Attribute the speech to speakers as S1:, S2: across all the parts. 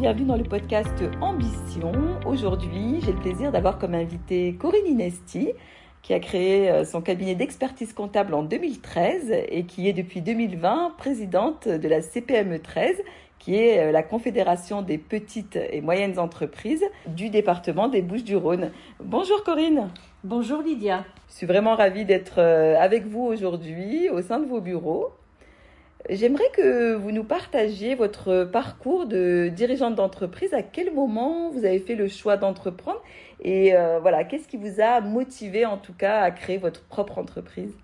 S1: bienvenue dans le podcast Ambition. Aujourd'hui, j'ai le plaisir d'avoir comme invité Corinne Inesti, qui a créé euh, son cabinet d'expertise comptable en 2013 et qui est depuis 2020 présidente de la CPME 13, qui est euh, la Confédération des petites et moyennes entreprises du département des Bouches-du-Rhône. Bonjour Corinne.
S2: Bonjour Lydia.
S1: Je suis vraiment ravie d'être euh, avec vous aujourd'hui au sein de vos bureaux. J'aimerais que vous nous partagiez votre parcours de dirigeante d'entreprise. À quel moment vous avez fait le choix d'entreprendre? Et euh, voilà, qu'est-ce qui vous a motivé en tout cas à créer votre propre entreprise?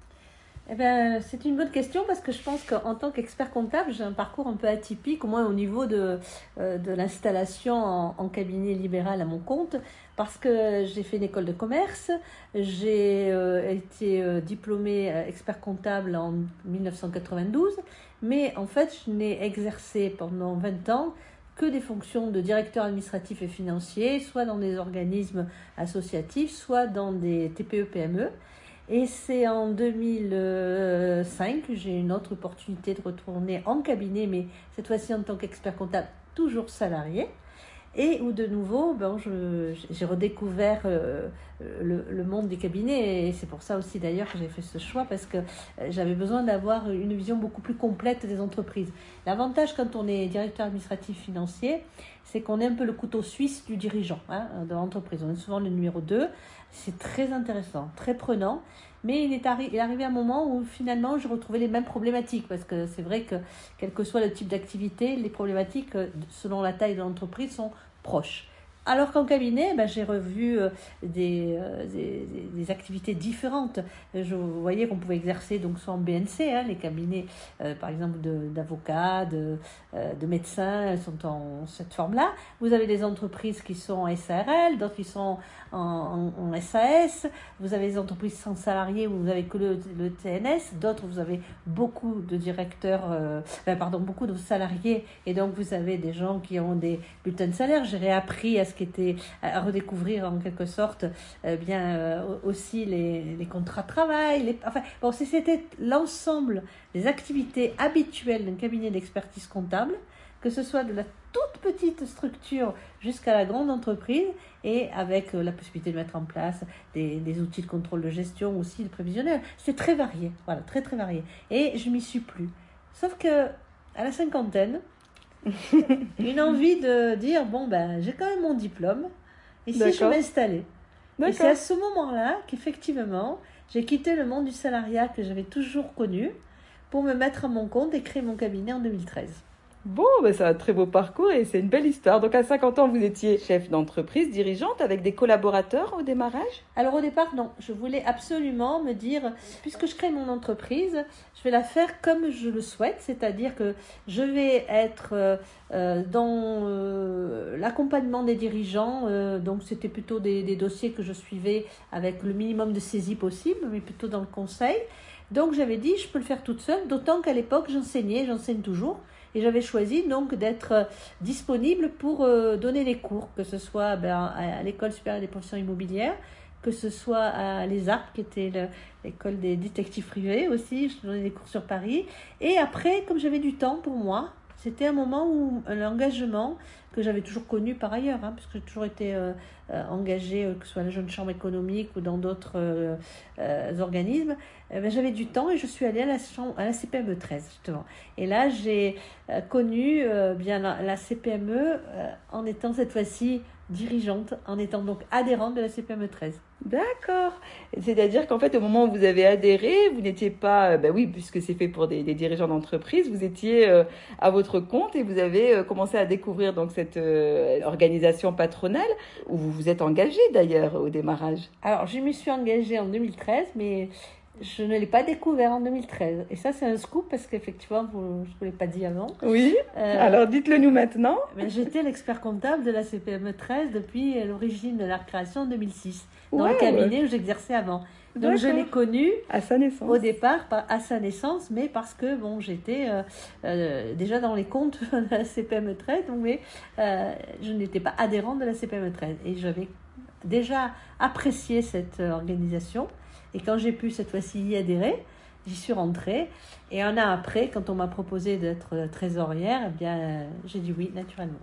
S2: Eh ben, c'est une bonne question parce que je pense qu'en tant qu'expert comptable, j'ai un parcours un peu atypique, au moins au niveau de, euh, l'installation en, cabinet libéral à mon compte, parce que j'ai fait une école de commerce, j'ai euh, été euh, diplômée expert comptable en 1992, mais en fait, je n'ai exercé pendant 20 ans que des fonctions de directeur administratif et financier, soit dans des organismes associatifs, soit dans des TPE-PME. Et c'est en 2005 que j'ai une autre opportunité de retourner en cabinet, mais cette fois-ci en tant qu'expert comptable, toujours salarié et où de nouveau, ben, j'ai redécouvert euh, le, monde des cabinets, et c'est pour ça aussi d'ailleurs que j'ai fait ce choix, parce que euh, j'avais besoin d'avoir une vision beaucoup plus complète des entreprises. L'avantage quand on est directeur administratif financier, c'est qu'on est un peu le couteau suisse du dirigeant hein, de l'entreprise. On est souvent le numéro 2. C'est très intéressant, très prenant. Mais il est, arrivé un moment où finalement je retrouvais les mêmes problématiques parce que c'est vrai que quel que soit le type d'activité, les problématiques euh, selon la taille de l'entreprise sont proches. Alors qu'en cabinet, ben, j'ai revu euh, euh, des, activités différentes. Je voyais qu'on pouvait exercer donc soit en BNC, hein, les cabinets euh, par exemple d'avocats, de, de, médecins sont en cette forme-là. Vous avez des entreprises qui sont en SARL, d'autres qui sont en, SAS. Vous avez des entreprises sans salariés où vous avez que le, TNS. D'autres, vous avez beaucoup de directeurs, ben, pardon, beaucoup de salariés et donc vous avez des gens qui ont des bulletins de salaire. J'ai réappris à ce qui était à redécouvrir en quelque sorte euh, bien euh, aussi les, les, contrats de travail. Les, enfin, bon, c'était l'ensemble des activités habituelles d'un cabinet d'expertise comptable, que ce soit de la toute petite structure jusqu'à la grande entreprise et avec euh, la possibilité de mettre en place des, des, outils de contrôle de gestion aussi, de prévisionnel. C'est très varié, voilà, très très varié. Et je m'y suis plus. Sauf que à la cinquantaine, une envie de dire bon ben j'ai quand même mon diplôme et si je m'installais et c'est à ce moment-là qu'effectivement j'ai quitté le monde du salariat que j'avais toujours connu pour me mettre à mon compte et créer mon cabinet en 2013
S1: Bon, ben c'est un très beau parcours et c'est une belle histoire. Donc à 50 ans, vous étiez chef d'entreprise, dirigeante avec des collaborateurs au démarrage?
S2: Alors au départ, non. Je voulais absolument me dire, puisque je crée mon entreprise, je vais la faire comme je le souhaite, c'est-à-dire que je vais être euh, euh, dans euh, l'accompagnement des dirigeants. donc c'était plutôt des, des dossiers que je suivais avec le minimum de saisie possible, mais plutôt dans le conseil. Donc j'avais dit, je peux le faire toute seule, d'autant qu'à l'époque, j'enseignais, j'enseigne toujours. Et j'avais choisi donc d'être euh, disponible pour euh, donner les cours, que ce soit ben, à l'école supérieure des professions immobilières, que ce soit à l'ESAP, qui était l'école des détectives privés aussi, je donnais des cours sur Paris. Et après, comme j'avais du temps pour moi, c'était un moment où l'engagement que j'avais toujours connu par ailleurs, hein, puisque j'ai toujours été euh, euh, engagée, euh, que ce soit à la Jeune Chambre économique ou dans d'autres organismes, eh ben, j'avais du temps et je suis allée à la, à la CPME 13, justement. Et là, j'ai connu bien la CPME en étant cette fois-ci dirigeante en étant donc adhérente de la CPME 13.
S1: D'accord. C'est-à-dire qu'en fait, au moment où vous avez adhéré, vous n'étiez pas, ben oui, puisque c'est fait pour des, dirigeants d'entreprise, vous étiez euh, à votre compte et vous avez euh, commencé à découvrir donc cette organisation patronale où vous vous êtes engagé d'ailleurs au démarrage.
S2: Alors, je me suis engagée en 2013, mais je ne l'ai pas découvert en 2013. Et ça, c'est un scoop parce qu'effectivement, je ne vous l'ai pas dit avant.
S1: Oui. Euh, Alors, dites-le nous maintenant.
S2: J'étais l'expert comptable de la CPME 13 depuis l'origine de la création en 2006, dans le cabinet où j'exerçais avant. Donc, je l'ai connu
S1: à sa naissance.
S2: Au départ, à sa naissance, mais parce que bon, j'étais euh, euh, déjà dans les comptes de la CPME 13, donc, mais je n'étais pas adhérente de la CPME 13. Et j'avais déjà apprécié cette organisation. Et quand j'ai pu cette fois-ci y adhérer, j'y suis rentrée. Et un an après, quand on m'a proposé d'être trésorière, eh bien, j'ai dit oui, naturellement.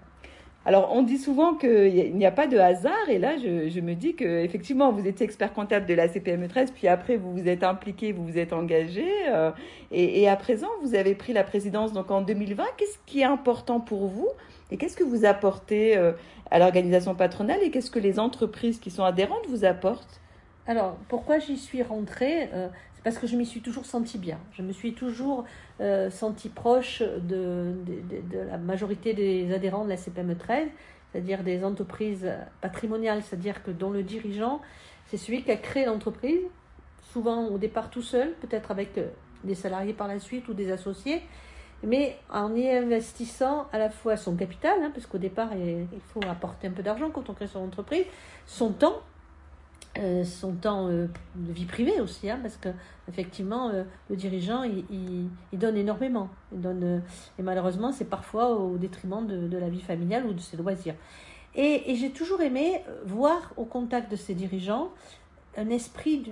S1: Alors, on dit souvent qu'il n'y a pas de hasard, et là, je, me dis que effectivement, vous étiez expert comptable de la CPME 13, puis après, vous vous êtes impliqué, vous vous êtes engagé, euh, et, à présent, vous avez pris la présidence donc en 2020. Qu'est-ce qui est important pour vous, et qu'est-ce que vous apportez euh, à l'organisation patronale, et qu'est-ce que les entreprises qui sont adhérentes vous apportent?
S2: Alors, pourquoi j'y suis rentrée euh, C'est parce que je m'y suis toujours sentie bien. Je me suis toujours euh, sentie proche de, la majorité des adhérents de la CPME 13, c'est-à-dire des entreprises patrimoniales, c'est-à-dire que dont le dirigeant, c'est celui qui a créé l'entreprise, souvent au départ tout seul, peut-être avec euh, des salariés par la suite ou des associés, mais en y investissant à la fois son capital, hein, parce qu'au départ, il faut apporter un peu d'argent quand on crée son entreprise, son temps, euh, son temps euh, de vie privée aussi, hein, parce que effectivement, euh, le dirigeant, il, il, donne énormément. Il donne, et malheureusement, c'est parfois au détriment de, de, la vie familiale ou de ses loisirs. Et, et j'ai toujours aimé voir au contact de ces dirigeants un esprit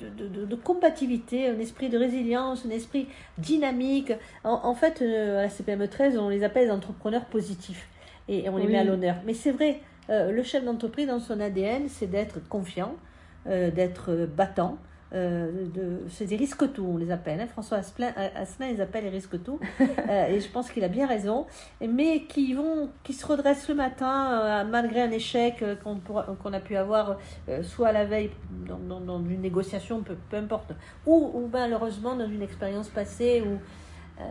S2: de, de, de, combativité, un esprit de résilience, un esprit dynamique. En, fait, à la CPME 13, on les appelle entrepreneurs positifs et, on les met à l'honneur. Mais c'est vrai, euh, le chef d'entreprise, dans son ADN, c'est d'être confiant, euh, d'être battant. Euh, de, c'est des risques tout, on les appelle. Hein. François Asselin, les appelle les risques tout. et je pense qu'il a bien raison. Mais qui, vont, qui se redressent le matin malgré un échec qu'on, a pu avoir soit à la veille dans, dans, une négociation, peu, peu importe, ou, ou malheureusement dans une expérience passée où euh,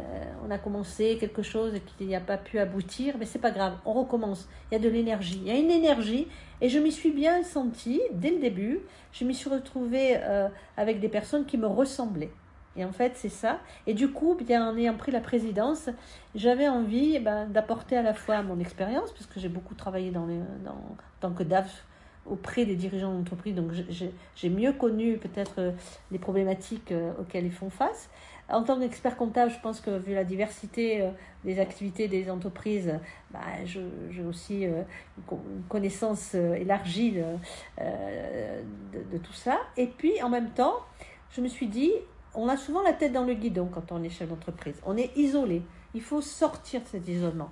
S2: on a commencé quelque chose et qui n'a pas pu aboutir, mais c'est pas grave, on recommence. Il y a de l'énergie, il y a une énergie, et je m'y suis bien sentie dès le début. Je m'y suis retrouvée euh, avec des personnes qui me ressemblaient. Et en fait, c'est ça. Et du coup, bien en ayant pris la présidence, j'avais envie ben, d'apporter à la fois mon expérience, puisque j'ai beaucoup travaillé dans, les, dans en tant que DAF auprès des dirigeants d'entreprise, donc j'ai mieux connu peut-être euh, les problématiques auxquelles ils font face. En tant qu'expert comptable, je pense que vu la diversité euh, des activités des entreprises, bah, j'ai aussi euh, une connaissance euh, élargie de, de, tout ça. Et puis, en même temps, je me suis dit, on a souvent la tête dans le guidon quand on est chef d'entreprise. On est isolé. Il faut sortir de cet isolement.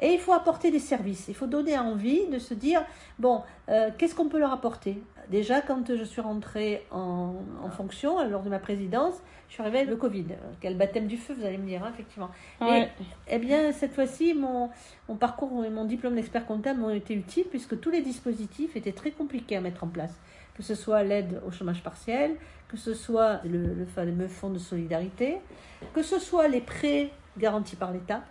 S2: Et il faut apporter des services. Il faut donner envie de se dire, bon, qu'est-ce qu'on peut leur apporter? Déjà, quand je suis rentrée en, fonction, lors de ma présidence, je suis arrivée avec le Covid. Quel baptême du feu, vous allez me dire, hein, effectivement. Et, eh bien, cette fois-ci, mon, mon parcours et mon diplôme d'expert comptable m'ont été utiles puisque tous les dispositifs étaient très compliqués à mettre en place. Que ce soit l'aide au chômage partiel, que ce soit le, le fameux fonds de solidarité, que ce soit les prêts garantis par l'État,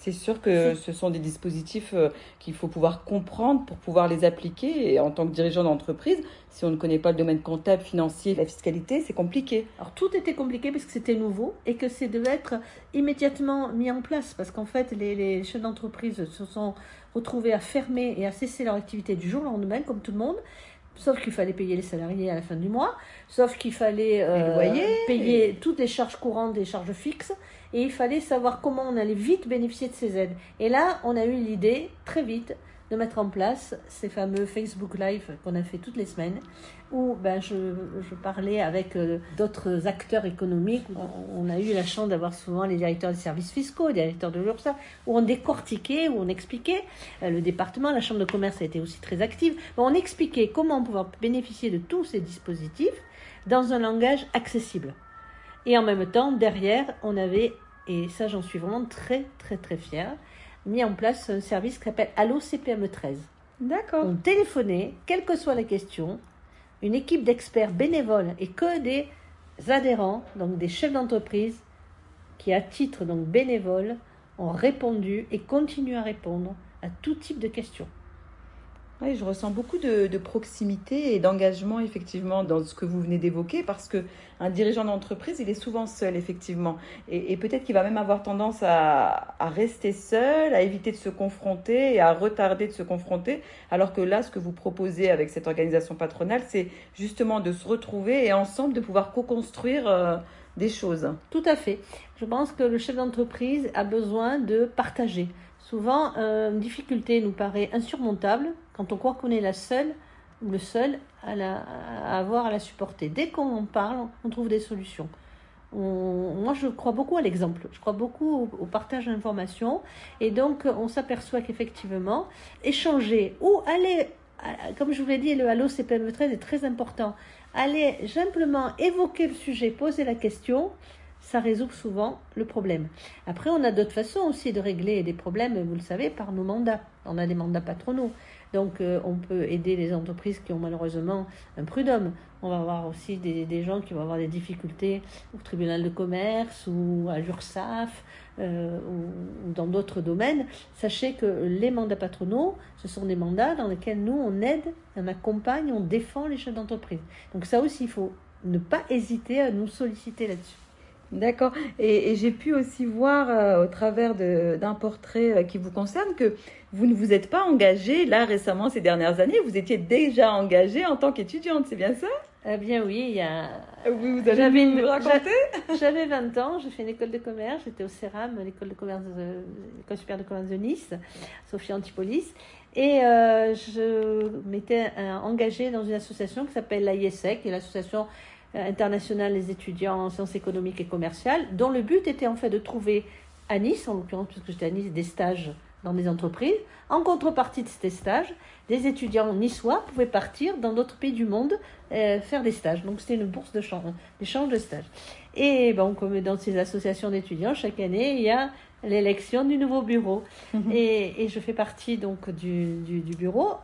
S1: c'est sûr que ce sont des dispositifs euh, qu'il faut pouvoir comprendre pour pouvoir les appliquer. Et en tant que dirigeant d'entreprise, si on ne connaît pas le domaine comptable, financier, la fiscalité, c'est compliqué.
S2: Alors tout était compliqué parce que c'était nouveau et que c'est devait être immédiatement mis en place parce qu'en fait les, les chefs d'entreprise se sont retrouvés à fermer et à cesser leur activité du jour au lendemain comme tout le monde. Sauf qu'il fallait payer les salariés à la fin du mois, sauf qu'il fallait euh, payer toutes les charges courantes et charges fixes, et il fallait savoir comment on allait vite bénéficier de ces aides. Et là, on a eu l'idée, très vite, de mettre en place ces fameux Facebook Live qu'on a fait toutes les semaines, où ben, je, parlais avec euh, d'autres acteurs économiques. On, a eu la chance d'avoir souvent les directeurs des services fiscaux, les directeurs de l'URSSAF, où on décortiquait, où on expliquait. Euh, le département, la chambre de commerce a été aussi très active. on expliquait comment pouvoir bénéficier de tous ces dispositifs dans un langage accessible. Et en même temps, derrière, on avait, et ça j'en suis vraiment très très très fière, mis en place un service qui s'appelle Allo CPME 13.
S1: D'accord.
S2: On téléphonait, quelle que soit la question, une équipe d'experts bénévoles et que des adhérents, donc des chefs d'entreprise, qui à titre donc bénévole ont répondu et continuent à répondre à tout type de questions.
S1: Oui, je ressens beaucoup de, proximité et d'engagement effectivement dans ce que vous venez d'évoquer parce que un dirigeant d'entreprise, il est souvent seul effectivement et, peut-être qu'il va même avoir tendance à, rester seul, à éviter de se confronter et à retarder de se confronter, alors que là, ce que vous proposez avec cette organisation patronale, c'est justement de se retrouver et ensemble de pouvoir co-construire euh, des choses.
S2: Tout à fait. Je pense que le chef d'entreprise a besoin de partager. Souvent, euh, une difficulté nous paraît insurmontable quand on croit qu'on est la seule ou le seul à, la, avoir à la supporter. Dès qu'on en parle, on trouve des solutions. moi, je crois beaucoup à l'exemple. Je crois beaucoup au, partage d'informations. Et donc, on s'aperçoit qu'effectivement, échanger ou aller, comme je vous l'ai dit, le Halo CPME 13 est très important. Aller simplement évoquer le sujet, poser la question, ça résout souvent le problème. Après, on a d'autres façons aussi de régler des problèmes, vous le savez, par nos mandats. On a des mandats patronaux. Donc, euh, on peut aider les entreprises qui ont malheureusement un prud'homme. On va avoir aussi des, gens qui vont avoir des difficultés au tribunal de commerce ou à l'URSSAF euh, ou, dans d'autres domaines. Sachez que les mandats patronaux, ce sont des mandats dans lesquels nous, on aide, on accompagne, on défend les chefs d'entreprise. Donc, ça aussi, il faut ne pas hésiter à nous solliciter là-dessus.
S1: D'accord. Et, j'ai pu aussi voir euh, au travers d'un portrait euh, qui vous concerne que vous ne vous êtes pas engagée là récemment ces dernières années. Vous étiez déjà engagée en tant qu'étudiante, c'est bien ça?
S2: Eh bien oui, il y a.
S1: Oui, vous avez nous raconter?
S2: J'avais 20 ans, j'ai fait une école de commerce, j'étais au CERAM, l'école de commerce, l'école supérieure de commerce de Nice, Sophie Antipolis. Et euh, je m'étais engagée dans une association qui s'appelle l'AISEC, qui est l'association euh, internationale des étudiants en sciences économiques et commerciales, dont le but était en fait de trouver à Nice, en l'occurrence puisque j'étais à Nice, des stages dans des entreprises. En contrepartie de ces stages, des étudiants niçois pouvaient partir dans d'autres pays du monde euh, faire des stages. Donc c'était une bourse d'échange de stages. Et bon, comme dans ces associations d'étudiants, chaque année, il y a l'élection du nouveau bureau. Mhm. et, et, je fais partie donc du, du, du bureau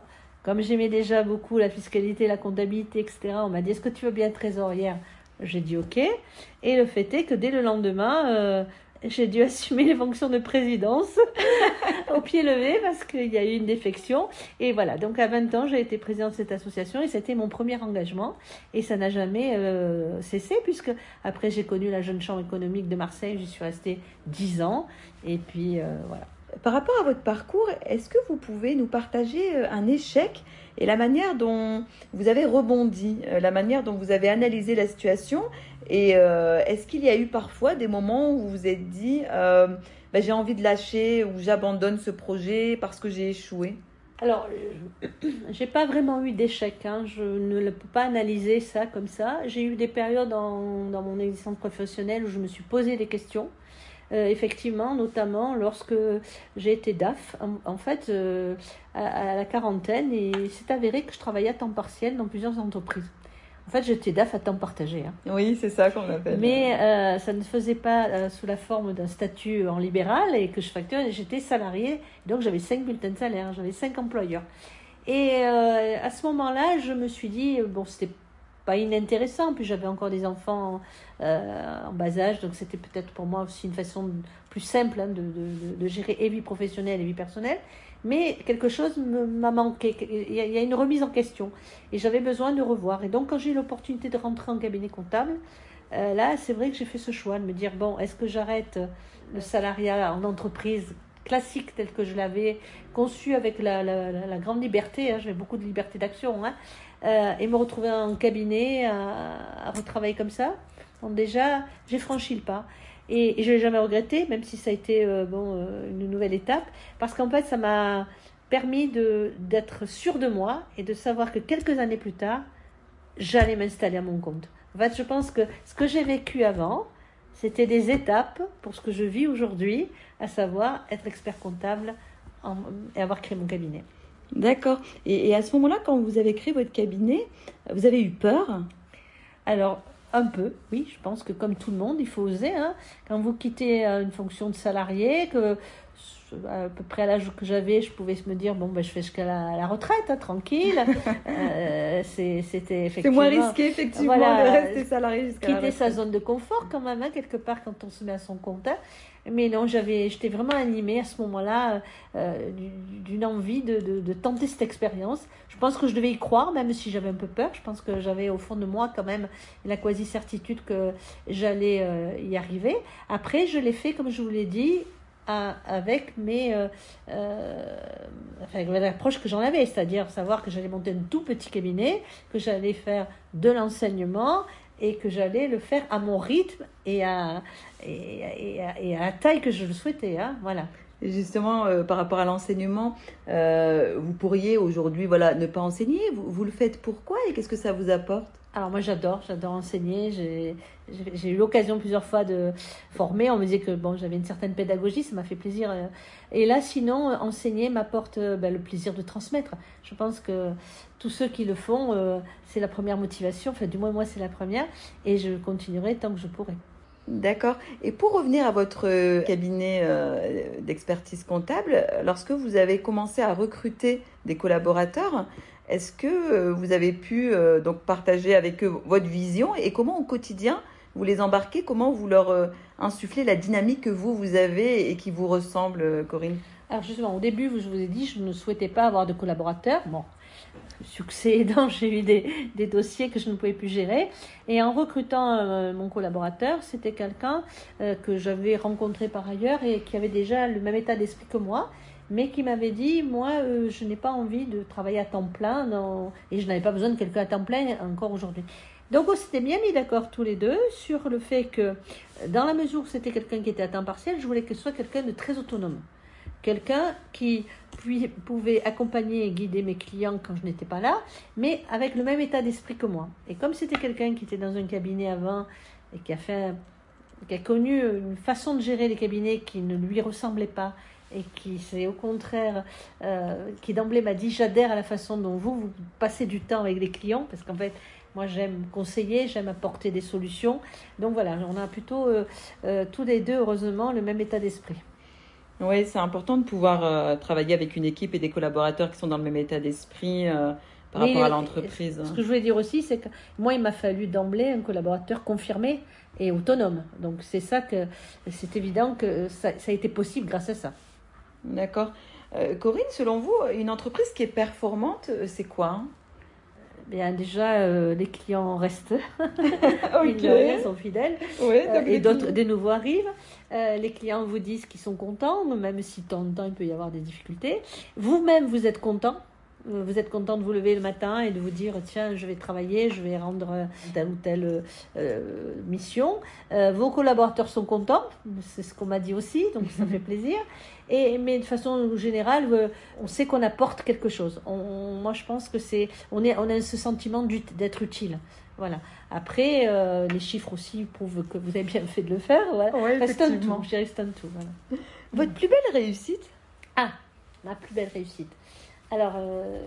S2: comme j'aimais déjà beaucoup la fiscalité, la comptabilité, etc., on m'a dit Est-ce que tu veux bien être trésorière? J'ai dit OK. Et le fait est que dès le lendemain, euh, j'ai dû assumer les fonctions de présidence au pied levé parce qu'il y a eu une défection. Et voilà, donc à 20 ans, j'ai été présidente de cette association et c'était mon premier engagement. Et ça n'a jamais euh, cessé puisque après j'ai connu la Jeune Chambre économique de Marseille, j'y suis restée 10 ans. Et puis euh, voilà.
S1: Par rapport à votre parcours, est-ce que vous pouvez nous partager euh, un échec et la manière dont vous avez rebondi, euh, la manière dont vous avez analysé la situation Et euh, est-ce qu'il y a eu parfois des moments où vous vous êtes dit bah, j'ai envie de lâcher ou j'abandonne ce projet parce que j'ai échoué?
S2: Alors, j'ai pas vraiment eu d'échec. Hein. Je ne peux pas analyser ça comme ça. J'ai eu des périodes dans, dans mon existence professionnelle où je me suis posé des questions. Euh, effectivement, notamment lorsque j'ai été DAF, en, fait, euh, à, la quarantaine, et c'est avéré que je travaillais à temps partiel dans plusieurs entreprises. En fait, j'étais DAF à temps partagé. Hein.
S1: Oui, c'est ça qu'on appelle.
S2: Mais euh, ça ne faisait pas sous la forme d'un statut en libéral et que je facturais. J'étais salarié, donc j'avais cinq bulletins de salaire, j'avais cinq employeurs. Et à ce moment-là, je me suis dit, bon, c'était pas inintéressant. Puis j'avais encore des enfants euh, en bas âge, donc c'était peut-être pour moi aussi une façon plus simple hein, de, de, gérer et vie professionnelle et vie personnelle. Mais quelque chose m'a manqué. Il y, a, une remise en question et j'avais besoin de revoir. Et donc quand j'ai eu l'opportunité de rentrer en cabinet comptable, euh, là c'est vrai que j'ai fait ce choix de me dire bon, est-ce que j'arrête le salariat en entreprise classique tel que je l'avais conçu avec la, la, la grande liberté, hein, j'avais beaucoup de liberté d'action, hein, euh, et me retrouver en cabinet à, retravailler comme ça. Donc déjà, j'ai franchi le pas. Et, je ne l'ai jamais regretté, même si ça a été euh, bon, euh, une nouvelle étape, parce qu'en fait, ça m'a permis d'être sûr de moi et de savoir que quelques années plus tard, j'allais m'installer à mon compte. En fait, je pense que ce que j'ai vécu avant, c'était des étapes pour ce que je vis aujourd'hui, à savoir être expert comptable et avoir créé mon cabinet.
S1: D'accord. Et, à ce moment-là, quand vous avez créé votre cabinet, vous avez eu peur?
S2: Alors, un peu, oui. Je pense que comme tout le monde, il faut oser. Hein. Quand vous quittez euh, une fonction de salarié, que à peu près à l'âge que j'avais, je pouvais me dire bon ben je fais jusqu'à la, retraite, hein, tranquille. euh, c'était effectivement.
S1: C'est moins risqué effectivement de rester salarié jusqu'à
S2: quitter sa zone de confort quand même hein, quelque part quand on se met à son compte. Hein. Mais non, j'avais, j'étais vraiment animée à ce moment-là euh, d'une envie de, de, de, tenter cette expérience. Je pense que je devais y croire, même si j'avais un peu peur. Je pense que j'avais au fond de moi quand même la quasi-certitude que j'allais euh, y arriver. Après, je l'ai fait, comme je vous l'ai dit, avec mes euh, euh, l'approche que j'en avais, c'est-à-dire savoir que j'allais monter un tout petit cabinet, que j'allais faire de l'enseignement et que j'allais le faire à mon rythme et à, la taille que je le souhaitais. Hein, voilà.
S1: Justement, euh, par rapport à l'enseignement, vous pourriez aujourd'hui voilà, ne pas enseigner. Vous le faites pourquoi et qu'est-ce que ça vous apporte?
S2: Alors moi j'adore, j'adore enseigner. J'ai eu l'occasion plusieurs fois de former. On me disait que bon, j'avais une certaine pédagogie, ça m'a fait plaisir. Et là, sinon, enseigner m'apporte ben, le plaisir de transmettre. Je pense que tous ceux qui le font, euh, c'est la première motivation. Enfin, du moins moi, c'est la première. Et je continuerai tant que je pourrai.
S1: D'accord. Et pour revenir à votre euh, cabinet euh, d'expertise comptable, lorsque vous avez commencé à recruter des collaborateurs, est-ce que euh, vous avez pu euh, donc partager avec eux votre vision et comment au quotidien vous les embarquez? Comment vous leur euh, insufflez la dynamique que vous, vous avez et qui vous ressemble, Corinne?
S2: Alors justement, au début, je vous ai dit, je ne souhaitais pas avoir de collaborateurs. Bon, succès aidant, j'ai eu des, des, dossiers que je ne pouvais plus gérer. Et en recrutant mon collaborateur, c'était quelqu'un que j'avais rencontré par ailleurs et qui avait déjà le même état d'esprit que moi mais qui m'avait dit, moi, euh, je n'ai pas envie de travailler à temps plein, et je n'avais pas besoin de quelqu'un à temps plein encore aujourd'hui. Donc on s'était bien mis d'accord tous les deux sur le fait que, dans la mesure où c'était quelqu'un qui était à temps partiel, je voulais que ce soit quelqu'un de très autonome. Quelqu'un qui pouvait accompagner et guider mes clients quand je n'étais pas là, mais avec le même état d'esprit que moi. Et comme c'était quelqu'un qui était dans un cabinet avant et qui a fait qui a connu une façon de gérer les cabinets qui ne lui ressemblait pas et qui c'est au contraire, euh, qui d'emblée m'a dit j'adhère à la façon dont vous, vous passez du temps avec les clients, parce qu'en fait, moi j'aime conseiller, j'aime apporter des solutions. Donc voilà, on a plutôt euh, euh, tous les deux, heureusement, le même état d'esprit.
S1: Oui, c'est important de pouvoir travailler avec une équipe et des collaborateurs qui sont dans le même état d'esprit par rapport à l'entreprise.
S2: Ce que je voulais dire aussi, c'est que moi, il m'a fallu d'emblée un collaborateur confirmé et autonome. Donc c'est ça que c'est évident que ça a été possible grâce à ça.
S1: D'accord. Euh, Corinne, selon vous, une entreprise qui est performante, euh, c'est quoi hein?
S2: Bien, déjà, euh, les clients restent, ils sont fidèles, et d'autres, des nouveaux arrivent. les clients vous disent qu'ils sont contents, même si de temps en temps il peut y avoir des difficultés. Vous-même, vous êtes content, vous êtes content de vous lever le matin et de vous dire tiens je vais travailler, je vais rendre telle ou telle euh, mission. Euh, vos collaborateurs sont contents, c'est ce qu'on m'a dit aussi, donc ça fait plaisir. Et mais de façon générale, euh, on sait qu'on apporte quelque chose. On, moi je pense que c'est on est on a ce sentiment d'être utile. Voilà. Après, les chiffres aussi prouvent que vous avez bien fait de le faire. Voilà.
S1: Ouais,
S2: tout, tout. Voilà.
S1: Votre plus belle réussite?
S2: Ah, ma plus belle réussite. Alors, euh,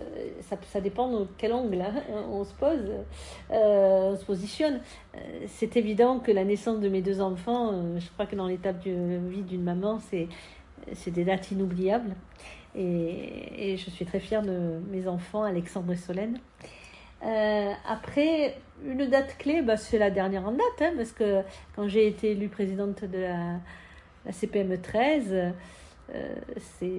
S2: ça, dépend de quel angle hein, on se pose, euh, on se positionne. Euh, c'est évident que la naissance de mes deux enfants, je crois que dans l'étape de vie d'une maman, c'est, des dates inoubliables. Et, je suis très fière de mes enfants, Alexandre et Solène. après, une date clé, bah, c'est la dernière en date, hein, parce que quand j'ai été élue présidente de la, la CPME 13, euh, c'est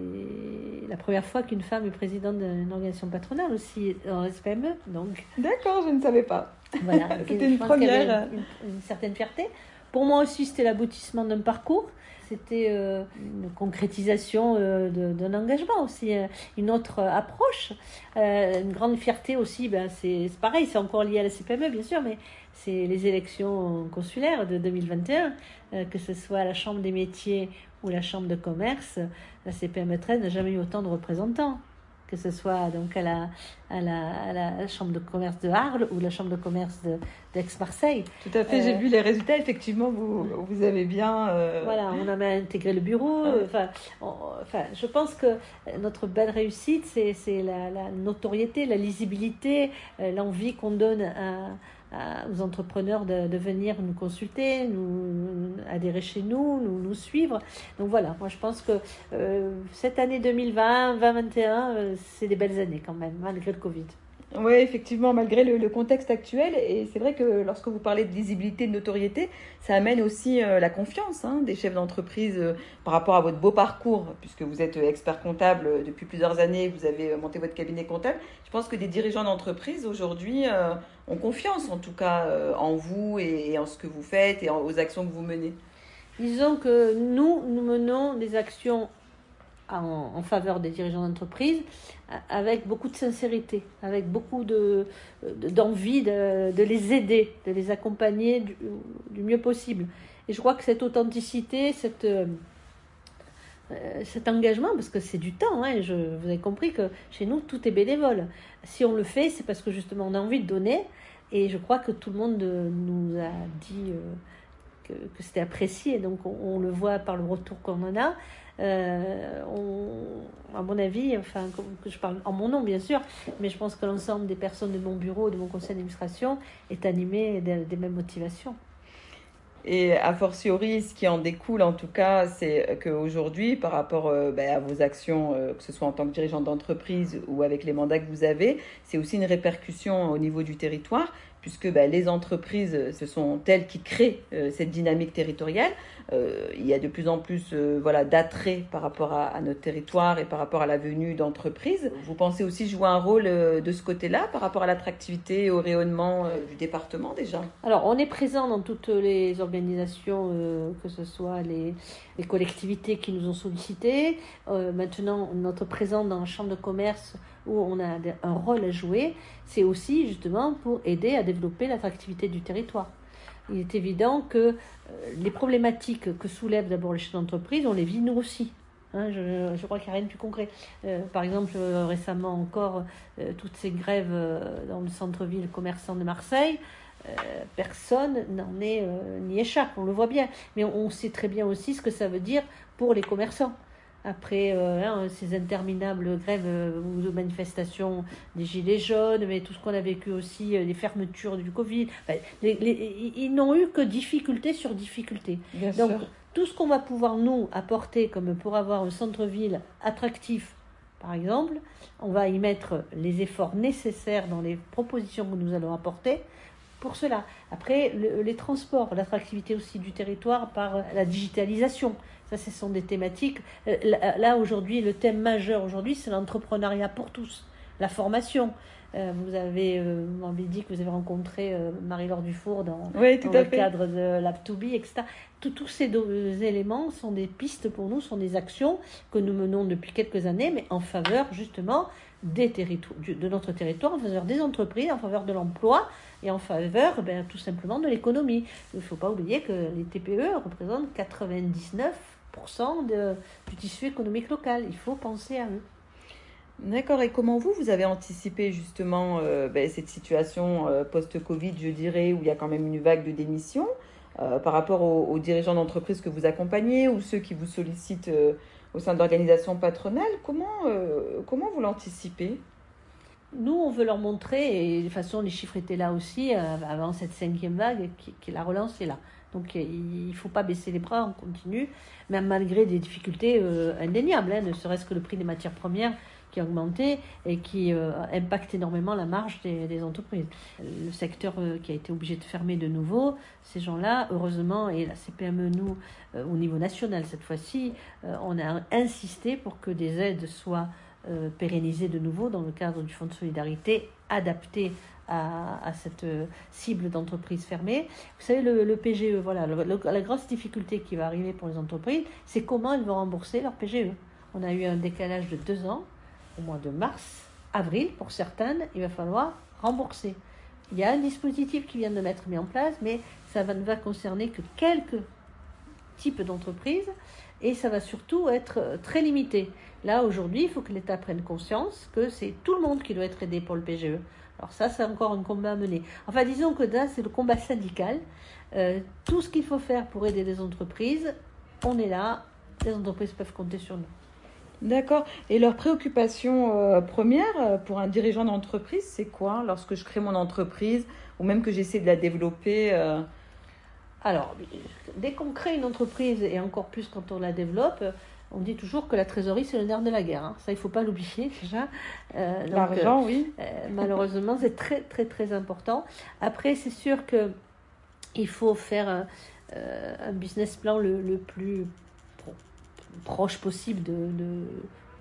S2: la première fois qu'une femme est présidente d'une organisation patronale aussi en SPME. Donc.
S1: D'accord, je ne savais pas.
S2: Voilà, c'était une première. Une, certaine fierté. Pour moi aussi, c'était l'aboutissement d'un parcours. C'était euh, une concrétisation euh, d'un engagement aussi, une autre approche. une grande fierté aussi, ben, c'est pareil, c'est encore lié à la CPME bien sûr, mais c'est les élections consulaires de 2021, que ce soit à la Chambre des métiers ou la Chambre de commerce, la CPME 13 n'a jamais eu autant de représentants, que ce soit donc à la, à la, la Chambre de commerce de Arles ou la Chambre de commerce d'Aix-Marseille.
S1: Tout à fait, j'ai euh, vu les résultats, effectivement, vous, vous avez bien...
S2: Euh, voilà, on a intégré le bureau. Enfin, enfin, je pense que notre belle réussite, c'est la, la, notoriété, la lisibilité, euh, l'envie qu'on donne à aux entrepreneurs de, venir nous consulter, nous, adhérer chez nous, nous, nous, suivre. Donc voilà, moi je pense que euh, cette année 2020, 2021, euh, c'est des belles années quand même, malgré le Covid.
S1: Oui, effectivement, malgré le, contexte actuel. Et c'est vrai que lorsque vous parlez de visibilité, de notoriété, ça amène aussi euh, la confiance hein, des chefs d'entreprise euh, par rapport à votre beau parcours, puisque vous êtes expert comptable euh, depuis plusieurs années, vous avez monté votre cabinet comptable. Je pense que des dirigeants d'entreprise aujourd'hui ont confiance, en tout cas, en vous et, en ce que vous faites et aux actions que vous menez.
S2: Disons que nous, nous menons des actions en, faveur des dirigeants d'entreprise avec beaucoup de sincérité, avec beaucoup de, d'envie de, de, les aider, de les accompagner du, mieux possible. Et je crois que cette authenticité, cette, euh, cet engagement, parce que c'est du temps, hein, je, vous avez compris que chez nous, tout est bénévole. Si on le fait, c'est parce que justement on a envie de donner Et je crois que tout le monde nous a dit que, c'était apprécié. Donc on, le voit par le retour qu'on en a. Euh, à mon avis, enfin, que je parle en mon nom bien sûr, mais je pense que l'ensemble des personnes de mon bureau, de mon conseil d'administration, est animé des, mêmes motivations.
S1: Et a fortiori, ce qui en découle en tout cas, c'est qu'aujourd'hui, par rapport euh, ben, à vos actions, euh, que ce soit en tant que dirigeant d'entreprise ou avec les mandats que vous avez, c'est aussi une répercussion au niveau du territoire, puisque bah, les entreprises, euh, ce sont elles qui créent euh, cette dynamique territoriale. Euh, il y a de plus en plus voilà, d'attrait par rapport à, notre territoire et par rapport à la venue d'entreprises. Vous pensez aussi jouer un rôle de ce côté-là par rapport à l'attractivité et au rayonnement du département déjà?
S2: Alors, on est présent dans toutes les organisations, que ce soit les, collectivités qui nous ont sollicités. maintenant, notre présence dans la chambre de commerce où on a un rôle à jouer, c'est aussi justement pour aider à développer l'attractivité du territoire. Il est évident que euh, les problématiques que soulèvent d'abord les chefs d'entreprise, on les vit nous aussi. Hein, je, crois qu'il n'y a rien de plus concret. Euh, par exemple, euh, récemment encore, toutes ces grèves dans le centre-ville commerçant de Marseille, personne n'en est ni échappe, on le voit bien. Mais on, sait très bien aussi ce que ça veut dire pour les commerçants après euh, hein, ces interminables grèves euh, ou manifestations des Gilets jaunes, mais tout ce qu'on a vécu aussi, euh, les fermetures du Covid. ils n'ont eu que difficulté sur difficulté. Donc, tout ce qu'on va pouvoir nous apporter, comme pour avoir un centre-ville attractif, par exemple, on va y mettre les efforts nécessaires dans les propositions que nous allons apporter pour cela. Après, les transports, l'attractivité aussi du territoire par la digitalisation. Ça, ce sont des thématiques. Euh, là, aujourd'hui, le thème majeur aujourd'hui, c'est l'entrepreneuriat pour tous, la formation. Euh, vous avez euh, dit que vous avez rencontré Marie-Laure Dufour dans, le cadre de Lab2B, etc. tous ces deux éléments sont des pistes pour nous, sont des actions que nous menons depuis quelques années, mais en faveur justement des de notre territoire, en faveur des entreprises, en faveur de l'emploi et en faveur ben, tout simplement de l'économie. Il ne faut pas oublier que les TPE représentent 99 de, du tissu économique local. Il faut penser à eux.
S1: D'accord. Et comment vous, vous avez anticipé justement euh, ben, cette situation euh, post-Covid, je dirais, où il y a quand même une vague de démission euh, par rapport aux, dirigeants d'entreprise que vous accompagnez ou ceux qui vous sollicitent au sein d'organisations patronales Comment, comment vous l'anticipez?
S2: Nous, on veut leur montrer, et de toute façon, les chiffres étaient là aussi avant cette cinquième vague, qui la relance est là. Donc il ne faut pas baisser les bras, on continue, même malgré des difficultés euh, indéniables, hein, ne serait-ce que le prix des matières premières qui a augmenté et qui euh, impacte énormément la marge des, entreprises. Le secteur euh, qui a été obligé de fermer de nouveau, ces gens-là, heureusement, et la CPME, nous, au niveau national cette fois-ci, on a insisté pour que des aides soient pérennisées de nouveau dans le cadre du Fonds de solidarité adapté à, cette cible d'entreprise fermée. Vous savez, le, PGE, voilà, la grosse difficulté qui va arriver pour les entreprises, c'est comment elles vont rembourser leur PGE. On a eu un décalage de deux ans, au mois de mars, avril, pour certaines, il va falloir rembourser. Il y a un dispositif qui vient de mettre en place, mais ça ne va concerner que quelques types d'entreprises et ça va surtout être très limité. Là, aujourd'hui, il faut que l'État prenne conscience que c'est tout le monde qui doit être aidé pour le PGE. Alors ça, c'est encore un combat à mener. Enfin, disons que là, c'est le combat syndical. Euh, tout ce qu'il faut faire pour aider les entreprises, on est là. Les entreprises peuvent compter sur nous.
S1: D'accord. Et leur préoccupation euh, première euh, pour un dirigeant d'entreprise, c'est quoi lorsque je crée mon entreprise ou même que j'essaie de la développer
S2: Alors, dès qu'on crée une entreprise et encore plus quand on la développe, on dit toujours que la trésorerie, c'est le nerf de la guerre. Hein. Ça, il ne faut pas l'oublier déjà.
S1: Euh, L'argent, oui.
S2: Euh, malheureusement, c'est très, très, très important. Après, c'est sûr que il faut faire un, euh, business plan le, plus proche possible de,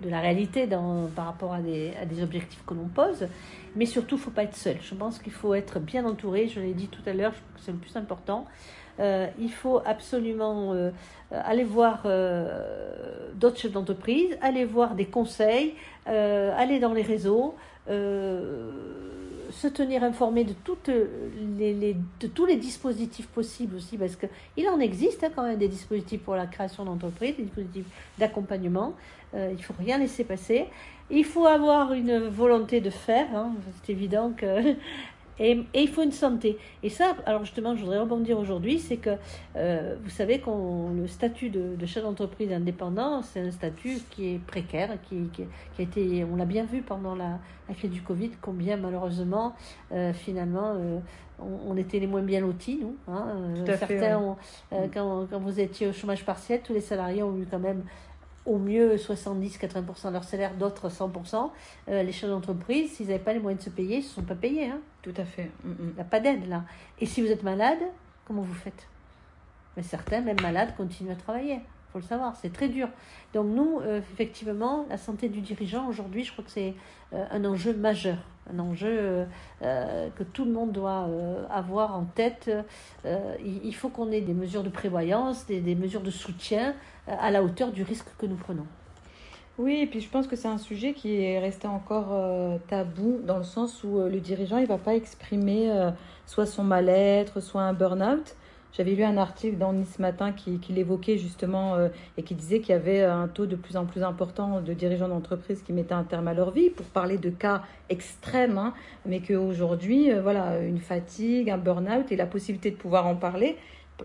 S2: de, la réalité dans, par rapport à des, à des objectifs que l'on pose. Mais surtout, il ne faut pas être seul. Je pense qu'il faut être bien entouré. Je l'ai dit tout à l'heure, c'est le plus important. Euh, il faut absolument euh, aller voir euh, d'autres chefs d'entreprise, aller voir des conseils, aller dans les réseaux, se tenir informé de, toutes les, de tous les dispositifs possibles aussi, parce qu'il en existe hein, quand même des dispositifs pour la création d'entreprise, des dispositifs d'accompagnement. il ne faut rien laisser passer. Il faut avoir une volonté de faire. Hein. C'est évident que Et, il faut une santé. Et ça, alors justement, je voudrais rebondir aujourd'hui, c'est que euh, vous savez que le statut de, chef d'entreprise indépendant, c'est un statut qui est précaire, qui, a été, on l'a bien vu pendant la, crise du Covid, combien malheureusement, euh, finalement, euh, on, était les moins bien lotis, nous. Hein, certains, quand, quand, vous étiez au chômage partiel, tous les salariés ont eu quand même au mieux 70-80% de leur salaire, d'autres 100%. Euh, les chefs d'entreprise, s'ils n'avaient pas les moyens de se payer, ils ne se sont pas payés. Hein.
S1: Tout à fait.
S2: Mm, mm. Il n'y a pas d'aide là. Et si vous êtes malade, comment vous faites? Mais certains, même malades, continuent à travailler. Il faut le savoir, c'est très dur. Donc nous, euh, effectivement, la santé du dirigeant, aujourd'hui, je crois que c'est euh, un enjeu majeur un enjeu que tout le monde doit avoir en tête. il, faut qu'on ait des mesures de prévoyance, des, des mesures de soutien à la hauteur du risque que nous prenons.
S1: Oui, et puis je pense que c'est un sujet qui est resté encore euh, tabou dans le sens où euh, le dirigeant il va pas exprimer euh, soit son mal-être, soit un burn-out. J'avais lu un article dans Nice Matin qui, qui l'évoquait justement et qui disait qu'il y avait un taux de plus en plus important de dirigeants d'entreprise qui mettaient un terme à leur vie pour parler de cas extrêmes, hein, mais qu'aujourd'hui, voilà, une fatigue, un burn-out et la possibilité de pouvoir en parler,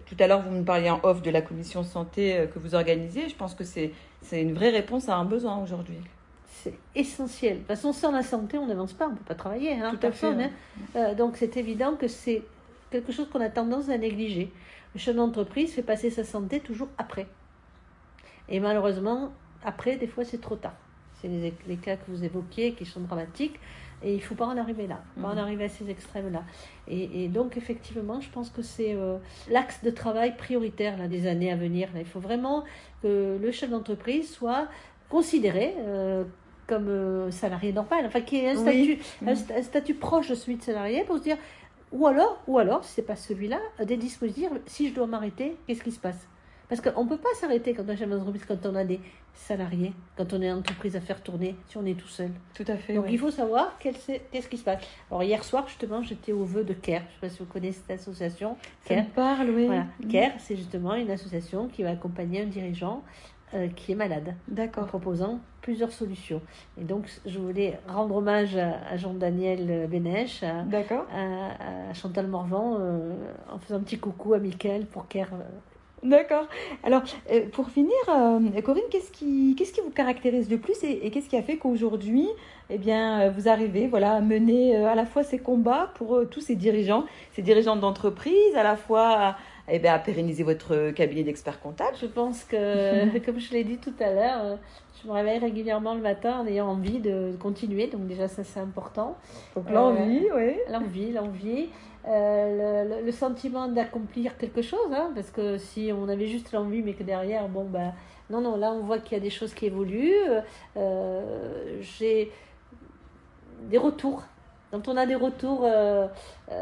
S1: tout à l'heure, vous me parliez en off de la commission santé euh, que vous organisez. Je pense que c'est une vraie réponse à un besoin aujourd'hui.
S2: C'est essentiel. De toute façon, sans la santé, on n'avance pas, on ne peut pas travailler. Hein, tout à fait. Hein. Euh, donc, c'est évident que c'est quelque chose qu'on a tendance à négliger. Le chef d'entreprise fait passer sa santé toujours après. Et malheureusement, après, des fois, c'est trop tard. C'est les, les, cas que vous évoquiez qui sont dramatiques. Et il ne faut pas en arriver là, pas en mhm. arriver à ces extrêmes-là. Et, donc, effectivement, je pense que c'est euh, l'axe de travail prioritaire là, des années à venir. Il faut vraiment que le chef d'entreprise soit considéré euh, comme euh, salarié normal, enfin, qu'il ait un, statut, un, un, statut proche de celui de salarié pour se dire, ou alors, ou alors, si ce n'est pas celui-là, des dispositifs, si je dois m'arrêter, qu'est-ce qui se passe? Parce qu'on ne peut pas s'arrêter quand on est chef d'entreprise, quand on a des salariés, quand on est une entreprise à faire tourner, si on est tout seul.
S1: Tout à fait.
S2: Donc il faut savoir qu'est-ce qui se passe. Alors hier soir, justement, j'étais au vœu de CARE. Je ne sais pas si vous connaissez cette association.
S1: Ça me parle, oui.
S2: Voilà. CARE, c'est justement une association qui va accompagner un dirigeant euh, qui est malade.
S1: D'accord.
S2: En proposant plusieurs solutions. Et donc, je voulais rendre hommage à, Jean-Daniel Bénèche, à, à, Chantal Morvan, euh, en faisant un petit coucou à Mickaël pour CARE euh,
S1: D'accord. Alors, euh, pour finir, euh, Corinne, qu'est-ce qui, qu'est-ce qui vous caractérise le plus et, qu'est-ce qui a fait qu'aujourd'hui, eh bien, euh, vous arrivez voilà, à mener à la fois ces combats pour tous ces dirigeants, ces dirigeants d'entreprise, à la fois eh bien, à pérenniser votre cabinet d'experts comptables
S2: Je pense que, comme je l'ai dit tout à l'heure, je me réveille régulièrement le matin en ayant envie de continuer, donc déjà ça c'est important.
S1: Donc l'envie, oui.
S2: L'envie, l'envie. Euh, le, sentiment d'accomplir quelque chose, hein, parce que si on avait juste l'envie, mais que derrière, bon, ben, non, non, là on voit qu'il y a des choses qui évoluent. Euh, j'ai des retours. Quand on a des retours euh,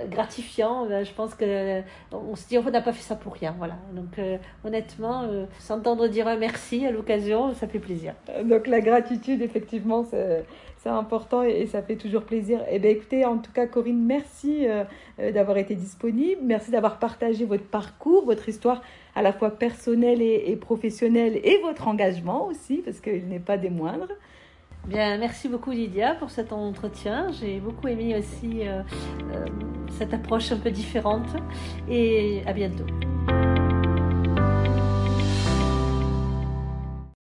S2: gratifiants, ben, je pense que on se dit on n'a pas fait ça pour rien, voilà. Donc honnêtement, s'entendre dire un merci à l'occasion, ça fait plaisir.
S1: Donc la gratitude, effectivement, c'est important et, ça fait toujours plaisir. Et eh bien écoutez, en tout cas Corinne, merci euh, euh, d'avoir été disponible, merci d'avoir partagé votre parcours, votre histoire à la fois personnelle et, professionnelle et votre engagement aussi, parce qu'il n'est pas des moindres.
S2: Bien, merci beaucoup Lydia pour cet entretien. J'ai beaucoup aimé aussi euh, cette approche un peu différente et à bientôt.